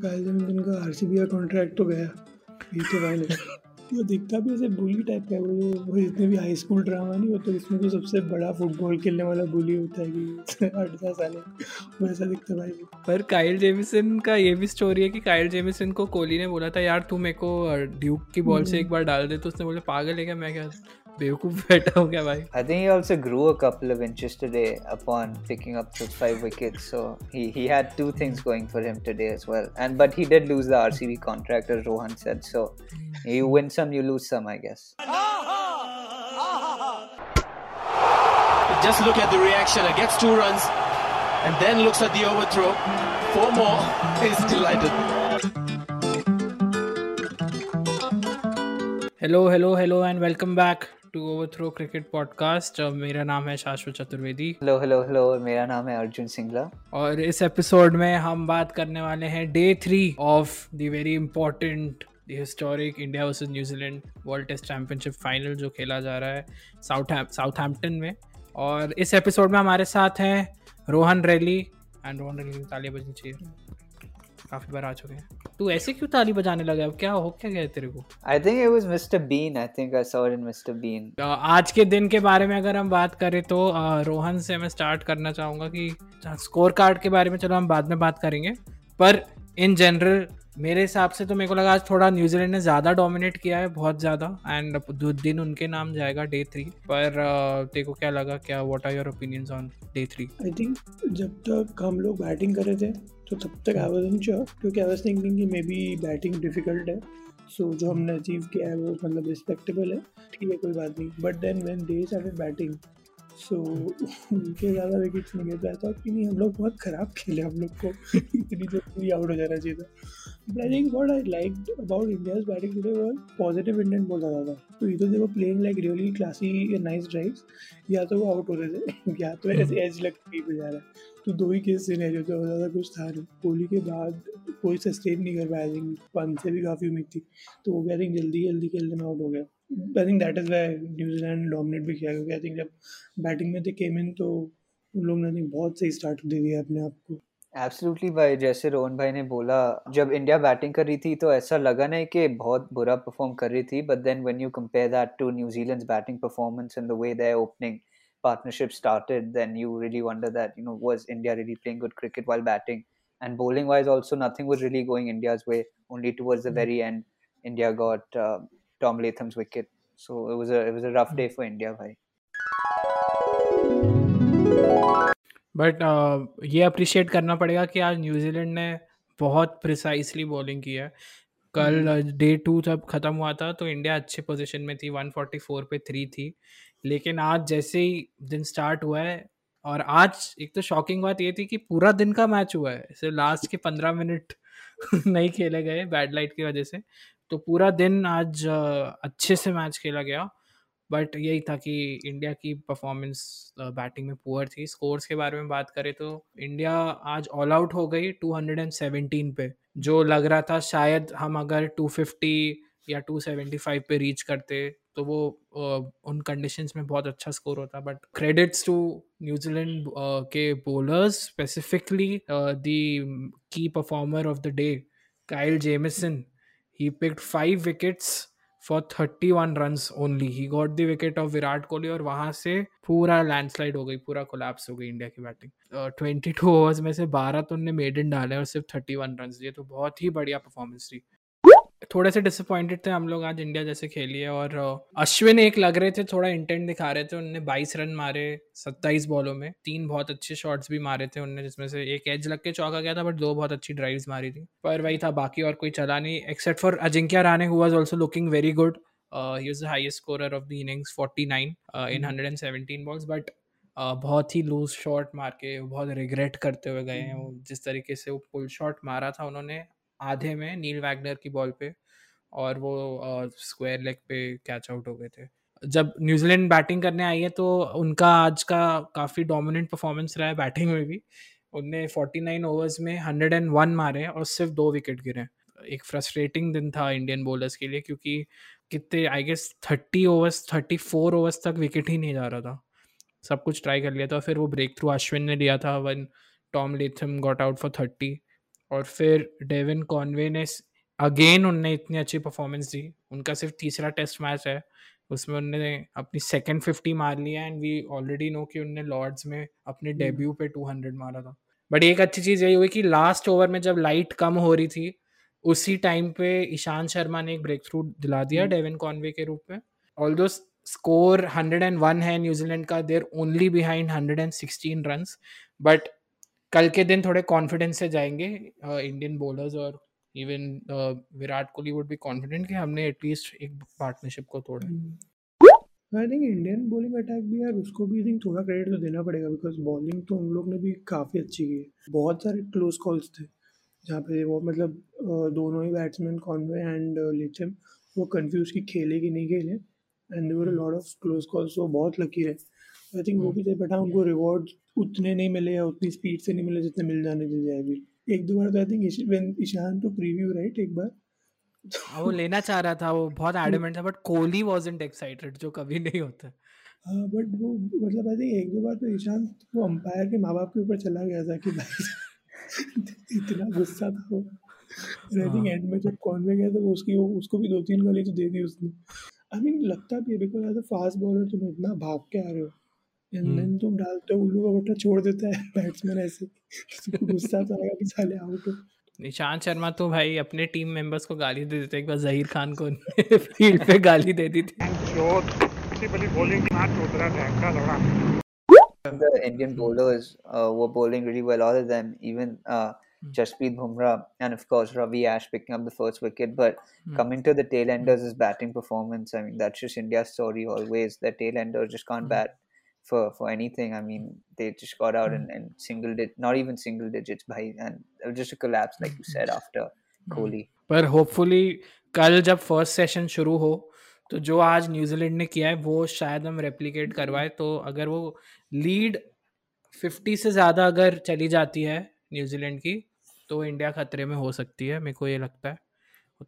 कायल जेमिसन का आरसीबी का कॉन्ट्रैक्ट तो गया। ये तो भाई वो दिखता भी ऐसे बुली टाइप का वो वो जितने भी हाई स्कूल ड्रामा नहीं होते इसमें तो सबसे बड़ा फुटबॉल खेलने वाला बुली होता है कि आठ दस साल वैसा दिखता भाई। पर काइल जेमिसन का ये भी स्टोरी है कि काइल जेमिसन को कोहली ने बोला था यार तू मेरे को ड्यूक की बॉल से एक बार डाल दे। तो उसने बोला पागल है क्या? मैं क्या बेवकूफ बैठा हो गया भाई I think he also grew a couple of inches today upon picking up those five wickets. So he, he had two things going for him today as well. And but he did lose the RCB contract, as Rohan said. So you win some, you lose some, I guess. Just look at the reaction. It gets two runs and then looks at the overthrow. Four more. He's delighted. Hello hello hello and welcome back To overthrow cricket podcast मेरा नाम है शाश्वत Chaturvedi. Hello hello hello मेरा नाम है अर्जुन सिंगला। और इस episode में हम बात करने वाले हैं day three of the very important the historic India versus New Zealand world test championship final जो खेला जा रहा है साउथ साउथहैम्पटन में। और इस एपिसोड में हमारे साथ हैं रोहन रैली एंड रोहन रैली तालियाँ बजनी चाहिए। काफ़ी बार आ चुके हैं। तू ऐसे क्यों ताली बजाने लगा? अब क्या हो क्या गया है तेरे को? I think it was Mister Bean I think I saw in Mister Bean आज के दिन के बारे में अगर हम बात करें तो uh, रोहन से मैं स्टार्ट करना चाहूँगा कि स्कोर कार्ड के बारे में चलो हम बाद में बात करेंगे। पर इन जनरल मेरे हिसाब से तो मेरे को लगा आज थोड़ा न्यूजीलैंड ने ज़्यादा डोमिनेट किया है बहुत ज़्यादा। एंड दिन उनके नाम जाएगा डे थ्री पर को क्या लगा क्या what are your opinions on day three I think जब तक हम लोग बैटिंग कर रहे थे तो तब तक आई वॉज़ श्योर क्योंकि आई वॉज़ थिंकिंग कि मे बी बैटिंग डिफ़िकल्ट है। सो so, जो हमने अचीव किया है वो मतलब रिस्पेक्टेबल है। ठीक है कोई बात नहीं। But then when they started batting so उनके ज़्यादा विकेट्स नहीं गए था कि नहीं हम लोग बहुत ख़राब खेले हम लोग को। इतनी जल्दी आउट हो जाना चाहिए था। But I think what I like about India's batting today was positive intent बहुत ज़्यादा था तो इधर दे वो playing like really classy nice drives या तो वो आउट हो रहे थे या तो ऐसे एज लग के पे जा रहा। है तो दो ही केस सिनेरियो थे और ज़्यादा कुछ था नहीं। कोहली के बाद कोई सस्टेन नहीं कर पाया आई थिंक पंत से भी काफ़ी उम्मीद थी। तो वो भी आई थिंक जल्दी जल्दी खेलने में आउट हो गया। I think that is why New Zealand dominate भी किया क्योंकि आई थिंक जब बैटिंग में थे केम इन तो उन लोगों ने बहुत सही स्टार्ट दे दिया अपने आप को। एब्सोल्युटली भाई जैसे रोहन भाई ने बोला जब इंडिया बैटिंग कर रही थी तो ऐसा लगा नहीं कि बहुत बुरा परफॉर्म कर रही थी but then when you compare that to New Zealand batting performance in the way they opening partnership started then you really wonder that you know was India really playing good cricket while batting and bowling wise also nothing was really going India's way only towards the very end India got Tom Latham's wicket. So it was a it was a rough day for India bhai. But ये appreciate करना पड़ेगा कि आज New Zealand ने बहुत precisely bowling की है। कल डे टू जब ख़त्म हुआ था तो इंडिया अच्छी पोजीशन में थी। 144 पे थ्री थी। लेकिन आज जैसे ही दिन स्टार्ट हुआ है और आज एक तो शॉकिंग बात ये थी कि पूरा दिन का मैच हुआ है। सिर्फ़ लास्ट के पंद्रह मिनट नहीं खेले गए बैड लाइट की वजह से। तो पूरा दिन आज अच्छे से मैच खेला गया, बट यही था कि इंडिया की परफॉर्मेंस बैटिंग में पुअर थी। स्कोर्स के बारे में बात करें तो इंडिया आज ऑल आउट हो गई 217 पे, जो लग रहा था शायद हम अगर 250 या 275 पे रीच करते तो वो उन कंडीशंस में बहुत अच्छा स्कोर होता। But credits to New Zealand के bowlers specifically the key performer of the day Kyle Jamieson he picked five wickets for 31 runs only. He got the wicket of Virat Kohli और वहाँ से पूरा landslide हो गई, पूरा collapse हो गई इंडिया की बैटिंग ट्वेंटी टू ओवर्स में से बारह तो उनने मेडन डाले और सिर्फ़ थर्टी वन रन दिए तो बहुत ही बढ़िया परफॉर्मेंस थी। थोड़े से डिसअपॉइंटेड थे हम लोग आज इंडिया जैसे खेली है और अश्विन एक लग रहे थे थोड़ा इंटेंट दिखा रहे थे उनने 22 रन मारे 27 बॉलों में तीन बहुत अच्छे शॉट्स भी मारे थे उनने जिसमें से एक एज लग के चौका गया था बट दो बहुत अच्छी ड्राइव्स मारी थी। पर वही था बाकी और कोई चला नहीं except for Ajinkya Rahane who was also looking very good he was the highest scorer of the innings 49 in 117 balls but बहुत ही लूज शॉट मार के बहुत रिग्रेट करते हुए गए हैं वो जिस तरीके से वो पुल शॉट मारा था उन्होंने आधे में नील वैगनर की बॉल पे। और वो स्क्वायर लेग पे कैच आउट हो गए थे। जब न्यूजीलैंड बैटिंग करने आई है तो उनका आज का काफ़ी डोमिनेंट परफॉर्मेंस रहा है बैटिंग में भी। उनने 49 ओवर्स में 101 मारे और सिर्फ़ दो विकेट गिरे एक फ्रस्ट्रेटिंग दिन था इंडियन बॉलर्स के लिए क्योंकि कितने आई गेस 30 ओवर्स 34 ओवर्स तक विकेट ही नहीं जा रहा था। सब कुछ ट्राई कर लिया था, फिर वो ब्रेक थ्रू अश्विन ने लिया था one Tom Latham got out for thirty और फिर डेविन कॉनवे ने अगेन उनने इतनी अच्छी परफॉर्मेंस दी। उनका सिर्फ़ तीसरा टेस्ट मैच है। उसमें उनने अपनी सेकंड फिफ्टी मार लिया एंड वी ऑलरेडी नो कि उनने लॉर्ड्स में अपने डेब्यू पे टू हंड्रेड मारा था। बट एक अच्छी चीज़ यही हुई कि लास्ट ओवर में जब लाइट कम हो रही थी उसी टाइम पे ईशांत शर्मा ने एक ब्रेक थ्रू दिला दिया डेविन कॉनवे के रूप में। ऑल दो स्कोर 101 है न्यूजीलैंड का there only behind 116 runs but कल के दिन थोड़े कॉन्फिडेंस से जाएँगे इंडियन बॉलर्स और even Virat Kohli would be confident कि हमने एटलीस्ट एक पार्टनरशिप को तोड़ा I think Indian bowling attack भी यार उसको भी थिंक थोड़ा क्रेडिट तो देना पड़ेगा बिकॉज़ बॉलिंग तो उन लोग ने भी काफ़ी अच्छी की है। बहुत सारे क्लोज कॉल्स थे जहाँ पे वो मतलब दोनों ही बैट्समैन कॉन्वे एंड लिथम वो कंफ्यूज की खेले कि नहीं खेले। And there were lot of close calls वो बहुत लकी है आई थिंक वो भी थे बट हाँ उनको रिवॉर्ड उतने नहीं मिले या उतनी स्पीड से नहीं मिले जितने मिल जाने चाहिए अभी। एक दो बार तो I think when Ishan to preview right एक बार। हाँ, वो लेना चाह रहा था वो बहुत एडमेंट था बट कोहली वाजंट एक्साइटेड जो कभी नहीं होता। हाँ बट वो मतलब आई थिंक एक दो बार तो ईशान वो अंपायर के माँ बाप के ऊपर चला गया था कि भाई इतना गुस्सा था वो। आई थिंक एंड में जब कॉन्वे गया तो उसकी वो उसको भी दो तीन गाली तो दे दी उसने। आई मीन लगता भी है because as a fast bowler तुम इतना भाग के आ रहे हो। And hmm. तुम डालते हो उल्लू का बट्टा छोड़ देता है बैट्समैन ऐसे। गुस्सा तो आएगा कि साले आउट हो तो। निशांत शर्मा तो भाई अपने टीम मेंबर्स को गाली दे देते एक बार जहीर खान को फ़ील्ड पे गाली दे दी थी। इंडियन बोलर्स वो bowling really well all of them even Jasprit Bumrah and of course Ravi Ash picking up the first wicket but coming to the tail enders is batting performance I mean that's just India story always the tail enders just can't bat for for anything. I mean, they just got out in, hmm. in single digit, not even single digits, by and it was just a collapse, like you said, after hmm. Kohli. पर hopefully कल जब first session शुरू हो तो जो आज New Zealand ने किया है वो शायद हम रेप्लिकेट करवाए तो अगर वो लीड 50 से ज़्यादा अगर चली जाती है न्यूजीलैंड की तो इंडिया खतरे में हो सकती है मेरे को ये लगता है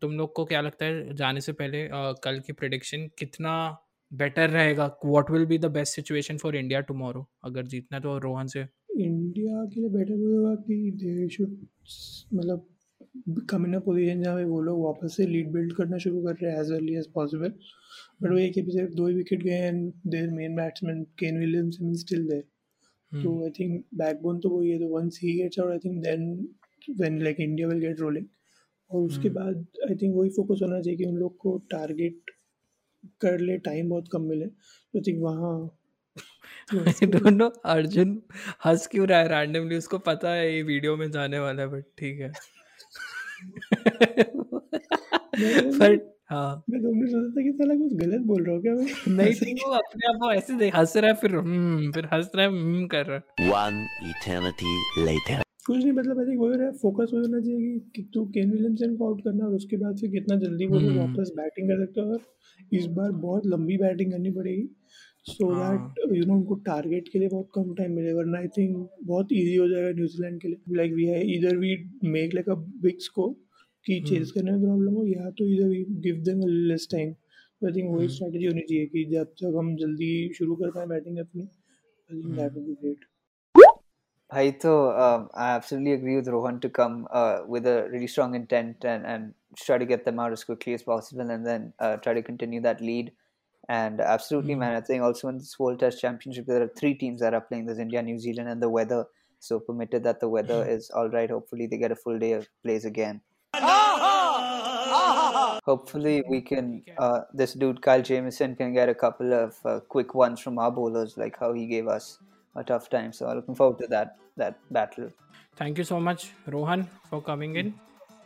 तुम लोग को क्या लगता है जाने से पहले आ, कल की प्रिडिक्शन कितना बेटर रहेगा। What will be the best situation for India tomorrow अगर जीतना तो रोहन से। इंडिया के लिए बेटर होगा कि दे शुड मतलब कम इन पोजीशन जहाँ पे वो लोग वापस से लीड बिल्ड करना शुरू कर रहे हैं as early as possible but वो एक ही सिर्फ़ दो ही विकेट गए and their main batsman Kane Williamson still there तो आई थिंक बैकबोन तो वही है तो once he gets out I think then when like India will get rolling और उसके hmm. बाद आई थिंक वही फोकस होना चाहिए कि उन लोग को टारगेट कर ले टाइम बहुत कम मिले। तो थिंक वहाँ डोंट नो अर्जुन हंस क्यों रहा है रैंडमली उसको पता है ये वीडियो में जाने वाला है बट ठीक है। बट हाँ। मैं तुमने सोचा था कि साला कुछ गलत बोल रहा हूँ क्या मैं? नहीं थी वो अपने आप को ऐसे देख हंस रहा है फिर हम्म फिर हंस रहा है हम्म कर रहा है। वन इटर्निटी लेटर कुछ नहीं मतलब आई थिंक वही रहा फोकस हो जाना चाहिए कि तू केन विलियमसन को आउट करना और उसके बाद फिर कितना जल्दी वो लोग हम्म। वापस बैटिंग कर सकते हो और इस बार बहुत लंबी बैटिंग करनी पड़ेगी सो दैट यू नो उनको टारगेट के लिए बहुत कम टाइम मिले वरना आई थिंक बहुत इजी हो जाएगा न्यूजीलैंड के लिए लाइक वी है इधर we make like a big score कि चेज हम्म। करने में प्रॉब्लम हो या तो इधर we give them less time I think वही स्ट्रैटेजी हम्म। होनी चाहिए कि जब तक हम जल्दी शुरू कर पाए बैटिंग अपनी I think that would be great Bhai, so um, I absolutely agree with Rohan to come uh, with a really strong intent and, and try to get them out as quickly as possible and then uh, try to continue that lead. And absolutely, mm-hmm. man, I think also in this World Test Championship, there are three teams that are playing there's India, New Zealand, and the weather. So, permitted that the weather mm-hmm. is all right, hopefully they get a full day of plays again. Hopefully, we can. Uh, this dude Kyle Jamieson can get a couple of uh, quick ones from our bowlers, like how he gave us a tough time. So looking forward to that that battle. Thank you so much, Rohan, for coming in.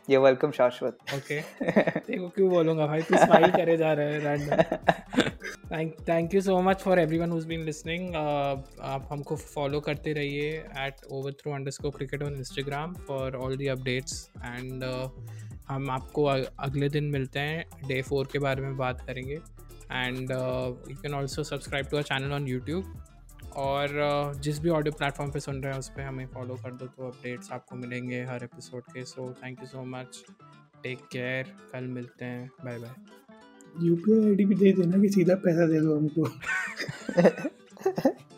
You're welcome, Shashwat. Okay. देखो क्यों बोलूँगा भाई तू smile करे जा रहा है random thank thank you so much for everyone who's been listening आप हमको फॉलो करते रहिए at overthrow underscore cricket on Instagram for all the updates and हम आपको अगले दिन मिलते हैं डे फोर के बारे में बात करेंगे and you can also subscribe to our channel on YouTube और जिस भी ऑडियो प्लेटफॉर्म पे सुन रहे हैं उस पर हमें फॉलो कर दो तो अपडेट्स आपको मिलेंगे हर एपिसोड के। So thank you so much take care कल मिलते हैं. बाय बाय आई डी भी दे देना कि सीधा पैसा दे दो हमको।